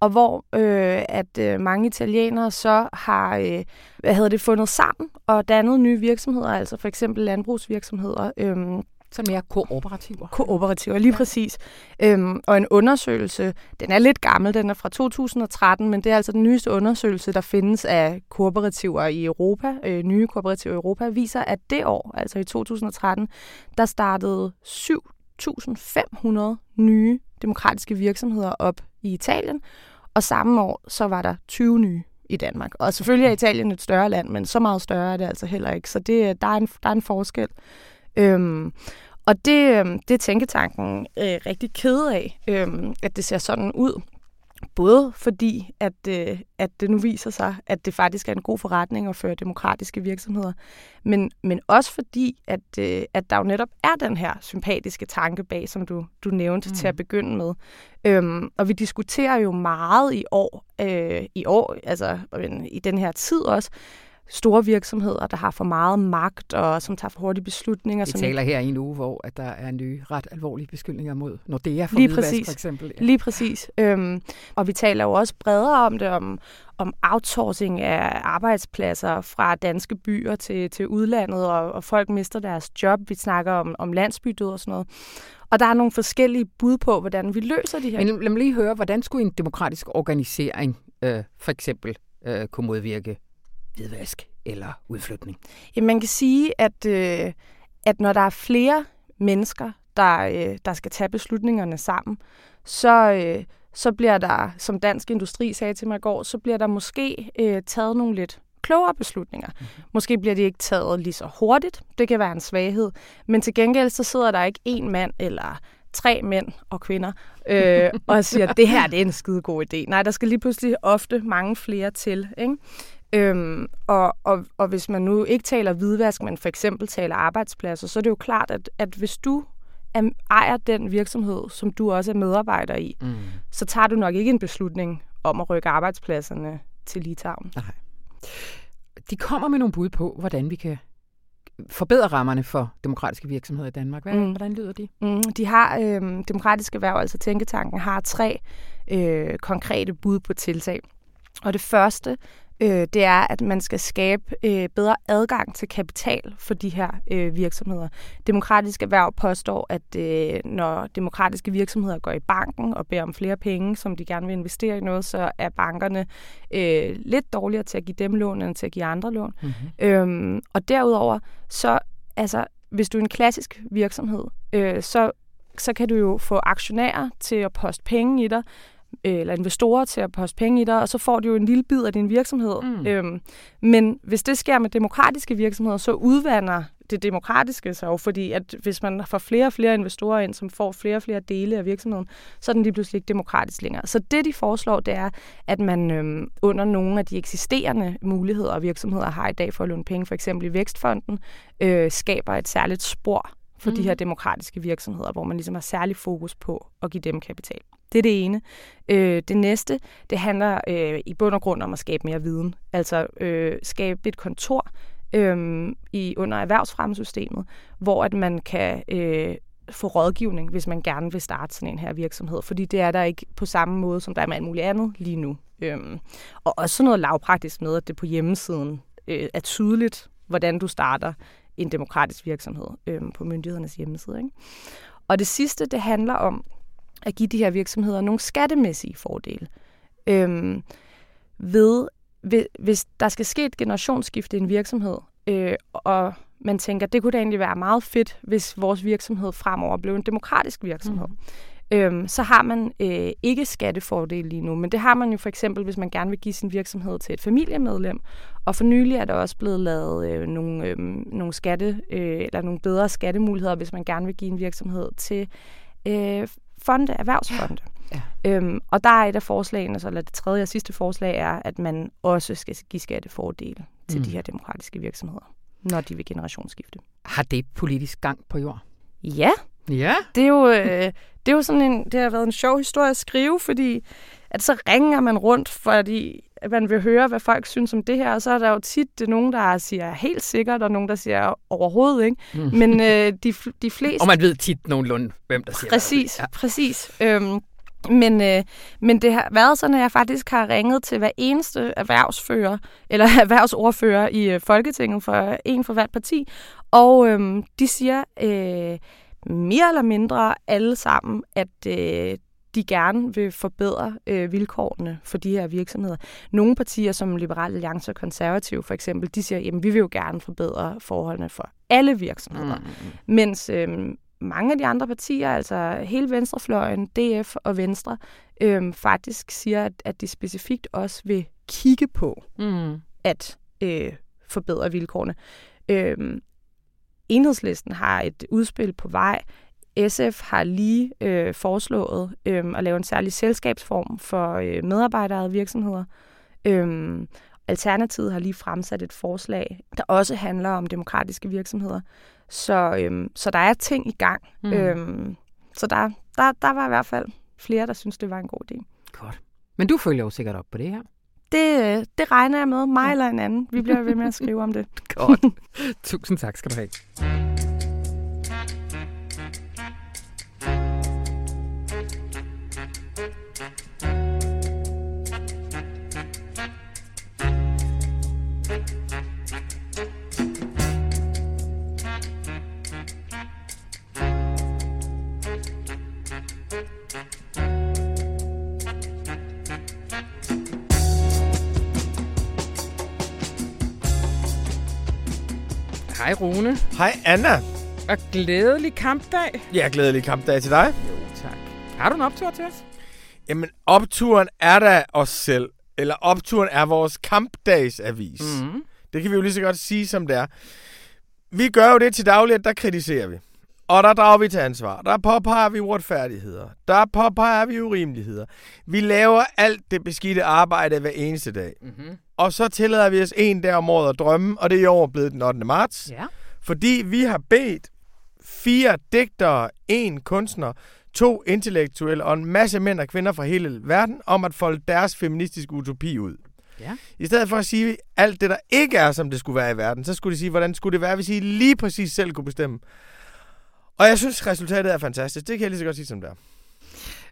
og hvor øh, at øh, mange italienere så har øh, hvad hedder det, fundet sammen og dannet nye virksomheder, altså for eksempel landbrugsvirksomheder, øh, så mere kooperativer. Kooperativer, lige ja. præcis. Øhm, og en undersøgelse, den er lidt gammel, den er fra 2013, men det er altså den nyeste undersøgelse, der findes af kooperativer i Europa, øh, nye kooperativer i Europa, viser, at det år, altså i 2013, der startede 7.500 nye demokratiske virksomheder op i Italien, og samme år, så var der 20 nye i Danmark. Og selvfølgelig er Italien et større land, men så meget større er det altså heller ikke. Så det, der, er en, der er en forskel. Øhm, og det, øhm, det er Tænketanken øh, rigtig ked af, øhm, at det ser sådan ud. Både fordi, at, øh, at det nu viser sig, at det faktisk er en god forretning at føre demokratiske virksomheder, men, men også fordi, at, øh, at der jo netop er den her sympatiske tanke bag, som du, du nævnte mm. til at begynde med. Øhm, og vi diskuterer jo meget i år, øh, i år, altså i den her tid også, store virksomheder, der har for meget magt og som tager for hurtige beslutninger. Vi som taler her i en uge, hvor at der er nye ret alvorlige beskyldninger mod Nordea for Lige præcis. for eksempel. Ja. Lige præcis. Øhm, og vi taler jo også bredere om det, om, om outsourcing af arbejdspladser fra danske byer til, til udlandet, og, og folk mister deres job. Vi snakker om, om landsbydød og sådan noget. Og der er nogle forskellige bud på, hvordan vi løser de her. Men lad mig lige høre, hvordan skulle en demokratisk organisering øh, for eksempel øh, kunne modvirke hvidvask eller udflytning? Jamen, man kan sige, at, øh, at når der er flere mennesker, der, øh, der skal tage beslutningerne sammen, så, øh, så bliver der, som Dansk Industri sagde til mig i går, så bliver der måske øh, taget nogle lidt klogere beslutninger. Mm-hmm. Måske bliver de ikke taget lige så hurtigt. Det kan være en svaghed. Men til gengæld så sidder der ikke en mand eller tre mænd og kvinder øh, og siger, det her det er en skide god idé. Nej, der skal lige pludselig ofte mange flere til. Ikke? Øhm, og, og, og hvis man nu ikke taler hvidvask, men for eksempel taler arbejdspladser, så er det jo klart, at, at hvis du ejer den virksomhed, som du også er medarbejder i, mm. så tager du nok ikke en beslutning om at rykke arbejdspladserne til Litauen. Nej. De kommer med nogle bud på, hvordan vi kan forbedre rammerne for demokratiske virksomheder i Danmark. Hvad, mm. Hvordan lyder de? Mm, de har, øh, Demokratiske Erhverv, altså Tænketanken, har tre øh, konkrete bud på tiltag. Og det første, øh, det er, at man skal skabe øh, bedre adgang til kapital for de her øh, virksomheder. Demokratisk Erhverv påstår, at øh, når demokratiske virksomheder går i banken og beder om flere penge, som de gerne vil investere i noget, så er bankerne øh, lidt dårligere til at give dem lån, end til at give andre lån. Mm-hmm. Øhm, og derudover, så altså, hvis du er en klassisk virksomhed, øh, så så kan du jo få aktionærer til at poste penge i dig, eller investorer til at poste penge i dig, og så får du jo en lille bid af din virksomhed. Mm. Øhm, men hvis det sker med demokratiske virksomheder, så udvander det demokratiske sig jo, fordi at hvis man får flere og flere investorer ind, som får flere og flere dele af virksomheden, så er den lige pludselig ikke demokratisk længere. Så det, de foreslår, det er, at man øhm, under nogle af de eksisterende muligheder, virksomheder har i dag for at låne penge, for eksempel i Vækstfonden, øh, skaber et særligt spor for Mm. de her demokratiske virksomheder, hvor man ligesom har særlig fokus på at give dem kapital. Det er det ene. Øh, det næste, det handler øh, i bund og grund om at skabe mere viden. Altså øh, skabe et kontor øh, i under erhvervsfremmesystemet, hvor at man kan øh, få rådgivning, hvis man gerne vil starte sådan en her virksomhed. Fordi det er der ikke på samme måde, som der er med alt muligt andet lige nu. Øhm, og også noget lavpraktisk med, at det på hjemmesiden øh, er tydeligt, hvordan du starter en demokratisk virksomhed øh, på myndighedernes hjemmeside. Ikke? Og det sidste, det handler om at give de her virksomheder nogle skattemæssige fordele. Øhm, ved, ved, hvis der skal ske et generationsskifte i en virksomhed, øh, og man tænker, det kunne da egentlig være meget fedt, hvis vores virksomhed fremover blev en demokratisk virksomhed. Mm. Øhm, så har man øh, ikke skattefordel lige nu, men det har man jo for eksempel, hvis man gerne vil give sin virksomhed til et familiemedlem. Og for nylig er der også blevet lavet øh, nogle, øh, nogle, skatte, øh, eller nogle bedre skattemuligheder, hvis man gerne vil give en virksomhed til øh, fonde, erhvervsfonde. Ja. Øhm, og der er et af forslagene, så, eller det tredje og sidste forslag er, at man også skal give skattefordele til Mm. de her demokratiske virksomheder, når de vil generationsskifte. Har det politisk gang på jord? Ja, Ja. det er jo, øh, det er jo sådan en, det har været en sjov historie at skrive, fordi at så ringer man rundt, fordi at man vil høre, hvad folk synes om det her, og så er der jo tit det nogen, der siger helt sikkert, og nogen, der siger overhovedet ikke. Mm. Men øh, de, de fleste... Og man ved tit nogenlunde, hvem der siger Præcis, ja. præcis. Øhm, men, øh, men det har været sådan, at jeg faktisk har ringet til hver eneste erhvervsfører, eller erhvervsordfører i øh, Folketinget for en for hvert parti, og øhm, de siger øh, mere eller mindre alle sammen, at øh, de gerne vil forbedre øh, vilkårene for de her virksomheder. Nogle partier, som Liberal Alliance og Konservative for eksempel, de siger, at vi vil jo gerne forbedre forholdene for alle virksomheder. Mm. Mens øhm, mange af de andre partier, altså hele venstrefløjen, DF og Venstre, øhm, faktisk siger, at, at de specifikt også vil kigge på Mm. at øh, forbedre vilkårene. Øhm, Enhedslisten har et udspil på vej. SF har lige øh, foreslået øh, at lave en særlig selskabsform for øh, medarbejderede virksomheder. Øhm, Alternativet har lige fremsat et forslag, der også handler om demokratiske virksomheder. Så, øhm, så der er ting i gang. Mm. Øhm, så der, der, der var i hvert fald flere, der synes det var en god idé. Godt. Men du følger jo sikkert op på det her. Det, øh, det regner jeg med, mig eller en anden. Vi bliver ved med at skrive om det. Godt. Tusind tak skal du have. Rune, Hej Anna. og glædelig kampdag. Ja, glædelig kampdag til dig. Jo, tak. Har du en optur til os? Jamen, opturen er da os selv. Eller opturen er vores kampdagsavis. Mm. Det kan vi jo lige så godt sige, som det er. Vi gør jo det til daglig, at der kritiserer vi. Og der drager vi til ansvar. Der påpeger vi uretfærdigheder. Der påpeger vi urimeligheder. Vi laver alt det beskidte arbejde hver eneste dag. Mm-hmm. Og så tillader vi os en dag om året at drømme, og det er i år blevet den 8. marts. Ja. Fordi vi har bedt fire digtere, en kunstner, to intellektuelle og en masse mænd og kvinder fra hele verden om at folde deres feministiske utopi ud. Ja. I stedet for at sige alt det, der ikke er, som det skulle være i verden, så skulle de sige, hvordan skulle det være, hvis I lige præcis selv kunne bestemme. Og jeg synes, resultatet er fantastisk. Det kan jeg lige så godt sige, som det er.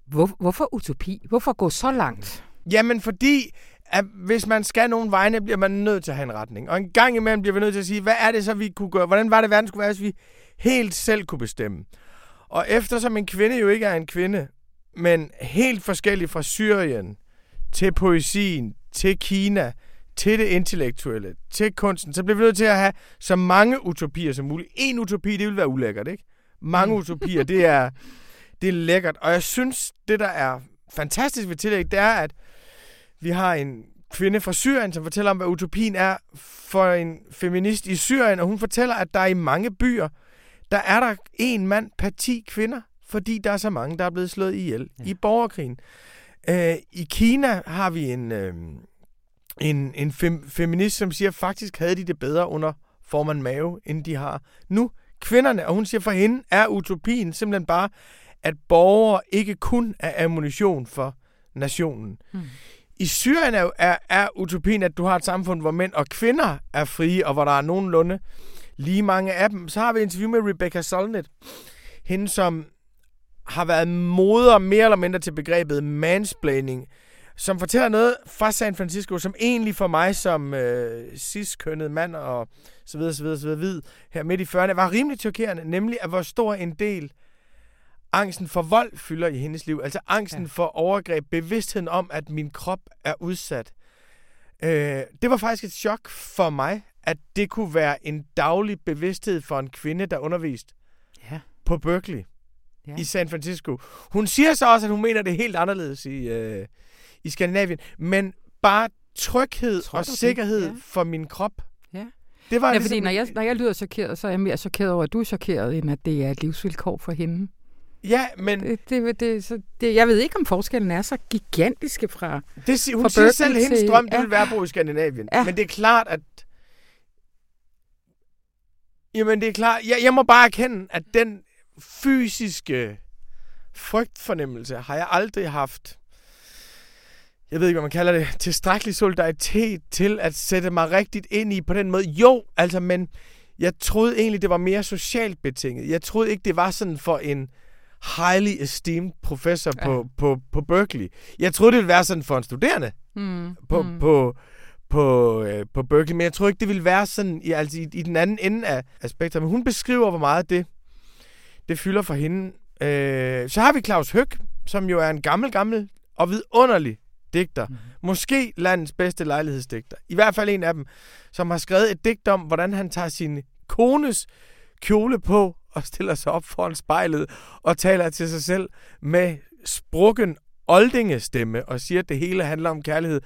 Hvor, hvorfor utopi? Hvorfor gå så langt? Jamen, fordi at hvis man skal nogen vegne, bliver man nødt til at have en retning. Og en gang imellem bliver vi nødt til at sige, hvad er det så, vi kunne gøre? Hvordan var det, verden skulle være, hvis vi helt selv kunne bestemme? Og eftersom en kvinde jo ikke er en kvinde, men helt forskellig fra Syrien til poesien, til Kina, til det intellektuelle, til kunsten, så bliver vi nødt til at have så mange utopier som muligt. En utopi, det vil være ulækkert, ikke? Mange utopier, det er, det er lækkert. Og jeg synes, det der er fantastisk ved tillæg, det er, at vi har en kvinde fra Syrien, som fortæller om, hvad utopien er for en feminist i Syrien, og hun fortæller, at der er i mange byer, der er der en mand per 10 kvinder, fordi der er så mange, der er blevet slået ihjel ja. i borgerkrigen. Øh, I Kina har vi en, øh, en, en fem, feminist, som siger, at faktisk havde de det bedre under formand Mao, end de har nu. Kvinderne, og hun siger, for hende er utopien simpelthen bare, at borgere ikke kun er ammunition for nationen. Mm. I Syrien er, er, er utopien, at du har et samfund, hvor mænd og kvinder er frie, og hvor der er nogenlunde lige mange af dem. Så har vi et interview med Rebecca Solnit, hende som har været moder mere eller mindre til begrebet mansplaining, som fortæller noget fra San Francisco, som egentlig for mig som øh, cis-kønnet mand og så videre, så videre, så videre, vid, her midt i 40'erne, var rimelig chokerende, nemlig at hvor stor en del angsten for vold fylder i hendes liv. Altså angsten ja. for overgreb, bevidstheden om, at min krop er udsat. Øh, det var faktisk et chok for mig, at det kunne være en daglig bevidsthed for en kvinde, der undervist Ja. på Berkeley Ja. i San Francisco. Hun siger så også, at hun mener, det helt anderledes i, øh, i Skandinavien. Men bare tryghed Tror og det? sikkerhed Ja. for min krop. Ja. Det var Ja, ligesom, fordi når jeg, når jeg lyder chokeret, så er jeg mere chokeret over, at du er chokeret, end at det er et livsvilkår for hende. Ja, men Det, det, det, så det, jeg ved ikke, om forskellen er så gigantiske fra... det, hun fra siger Berkeley selv, at hendes drøm, det ja. vil være at bo i Skandinavien. Ja. Men det er klart, at... Jamen, det er klart. Jeg, jeg må bare erkende, at den fysiske frygtfornemmelse har jeg aldrig haft jeg ved ikke, hvad man kalder det, tilstrækkelig solidaritet til at sætte mig rigtigt ind i på den måde. Jo, altså, men jeg troede egentlig, det var mere socialt betinget. Jeg troede ikke, det var sådan for en highly esteemed professor ja. på, på, på Berkeley. Jeg troede, det ville være sådan for en studerende Mm, på, mm. på, på, øh, på Berkeley, men jeg tror ikke, det ville være sådan i, altså i, i den anden ende af, af spektret. Men hun beskriver, hvor meget det, det fylder for hende. Øh, så har vi Claus Høg, som jo er en gammel, gammel og vidunderlig digter. Mm. Måske landets bedste lejlighedsdigter. I hvert fald en af dem, som har skrevet et digt om, hvordan han tager sin kones kjole på og stiller sig op foran spejlet og taler til sig selv med sprukken oldingestemme og siger, at det hele handler om kærlighed.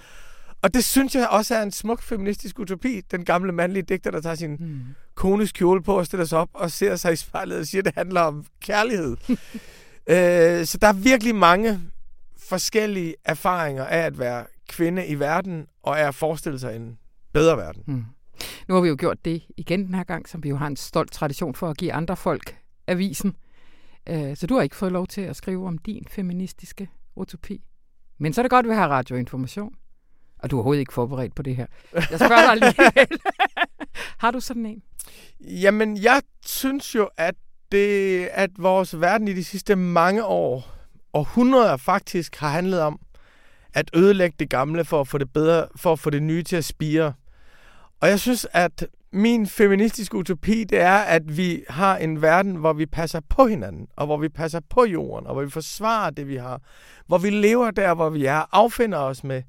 Og det synes jeg også er en smuk feministisk utopi. Den gamle mandlige digter, der tager sin mm. kones kjole på og stiller sig op og ser sig i spejlet og siger, at det handler om kærlighed. øh, så der er virkelig mange forskellige erfaringer af at være kvinde i verden og af at forestille sig en bedre verden. Mm. Nu har vi jo gjort det igen den her gang, som vi jo har en stolt tradition for at give andre folk avisen. Øh, Så du har ikke fået lov til at skrive om din feministiske utopi. Men så er det godt, at vi har radioinformation. Og du er overhovedet ikke forberedt på det her. Jeg spørger dig alligevel. har du sådan en? Jamen, jeg synes jo, at, det, at vores verden i de sidste mange år, århundreder faktisk, har handlet om at ødelægge det gamle for at få det bedre, for at få det nye til at spire. Og jeg synes, at min feministiske utopi, det er, at vi har en verden, hvor vi passer på hinanden, og hvor vi passer på jorden, og hvor vi forsvarer det, vi har. Hvor vi lever der, hvor vi er, affinder os med,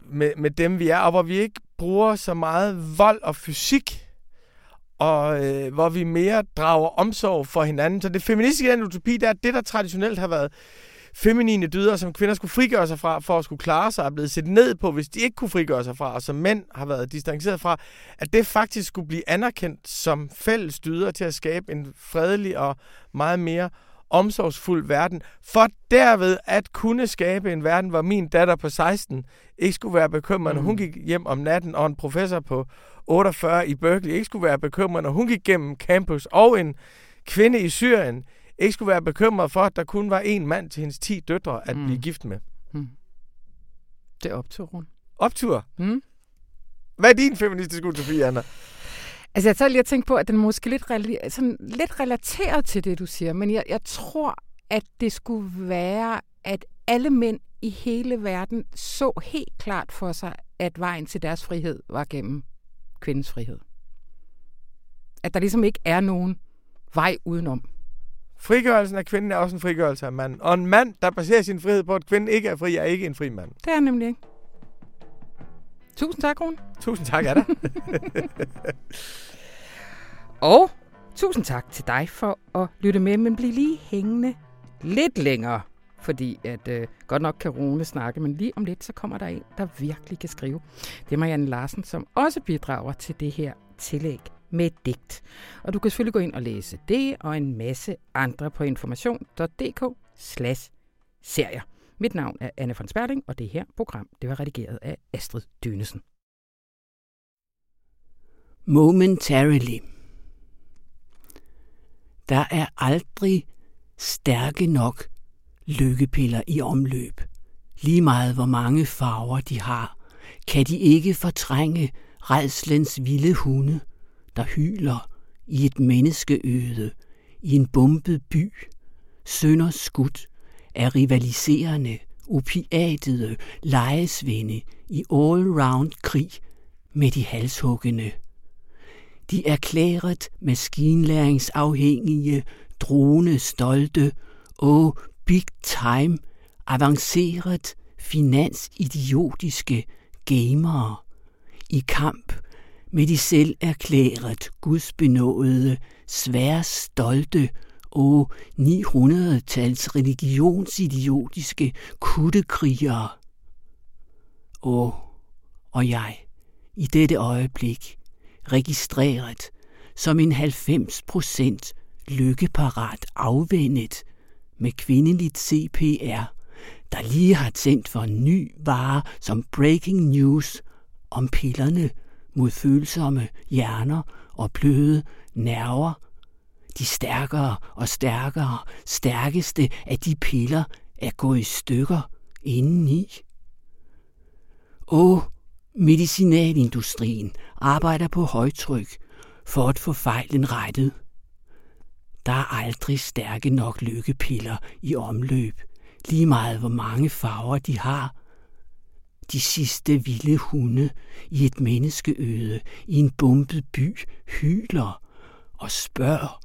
med, med dem, vi er, og hvor vi ikke bruger så meget vold og fysik, og øh, hvor vi mere drager omsorg for hinanden. Så det feministiske den utopi, det er det, der traditionelt har været feminine dyder, som kvinder skulle frigøre sig fra, for at skulle klare sig, er blevet set ned på, hvis de ikke kunne frigøre sig fra, og som mænd har været distanceret fra, at det faktisk skulle blive anerkendt som fælles dyder til at skabe en fredelig og meget mere omsorgsfuld verden, for derved at kunne skabe en verden, hvor min datter på 16 ikke skulle være bekymret, når hun gik hjem om natten, og en professor på 48 i Berkeley ikke skulle være bekymret, når hun gik gennem campus, og en kvinde i Syrien ikke skulle være bekymret for, at der kun var en mand til hendes 10 døtre at Mm. blive gift med. Det er optur. Optur. Mm. Hvad er din feministiske utopi, Anna? Altså, jeg tager lige at tænke på, at den er måske lidt, rela- sådan, lidt relateret til det, du siger, men jeg, jeg tror, at det skulle være, at alle mænd i hele verden så helt klart for sig, at vejen til deres frihed var gennem kvindens frihed. At der ligesom ikke er nogen vej udenom. Frigørelsen af kvinden er også en frigørelse af manden. Og en mand, der baserer sin frihed på, at kvinden ikke er fri, er ikke en fri mand. Det er nemlig ikke. Tusind tak, Rune. Tusind tak, Anna. Og tusind tak til dig for at lytte med, men bliv lige hængende lidt længere. Fordi at øh, godt nok kan Rune snakke, men lige om lidt, så kommer der en, der virkelig kan skrive. Det er Marianne Larsen, som også bidrager til det her tillæg med et digt. Og du kan selvfølgelig gå ind og læse det og en masse andre på information.dk slash serier. Mit navn er Anne von Sperling, og det her program det var redigeret af Astrid Dynesen. Momentarily. Der er aldrig stærke nok lykkepiller i omløb. Lige meget hvor mange farver de har, kan de ikke fortrænge redslens vilde hunde, der hyler i et menneskeøde, i en bumpet by, sønder skudt af rivaliserende, opiatede lejesvinde i all-round krig med de halshuggende. De erklæret maskinlæringsafhængige, drone stolte og big time avanceret finansidiotiske gamere i kamp med de selv erklæret gudsbenåede, svær stolte og 900-tals religionsidiotiske kuttekrigere. Og, og jeg, i dette øjeblik, registreret som en 90 procent lykkeparat afvendet med kvindeligt CPR, der lige har tændt for en ny vare som breaking news om pillerne mod følsomme hjerner og bløde nerver. De stærkere og stærkere, stærkeste af de piller er gået i stykker indeni. Åh, medicinalindustrien arbejder på højtryk for at få fejlen rettet. Der er aldrig stærke nok lykkepiller i omløb, lige meget hvor mange farver de har. De sidste vilde hunde i et menneskeøde i en bumpet by hyler og spørger,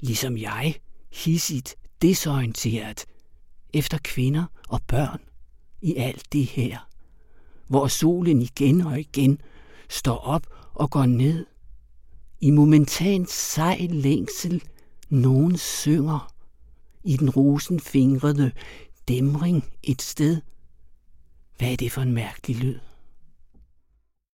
ligesom jeg, hissigt, desorienteret, efter kvinder og børn i alt det her, hvor solen igen og igen står op og går ned. I momentant sej længsel, nogen synger i den rosenfingrede dæmring et sted. Hvad er det for en mærkelig lyd?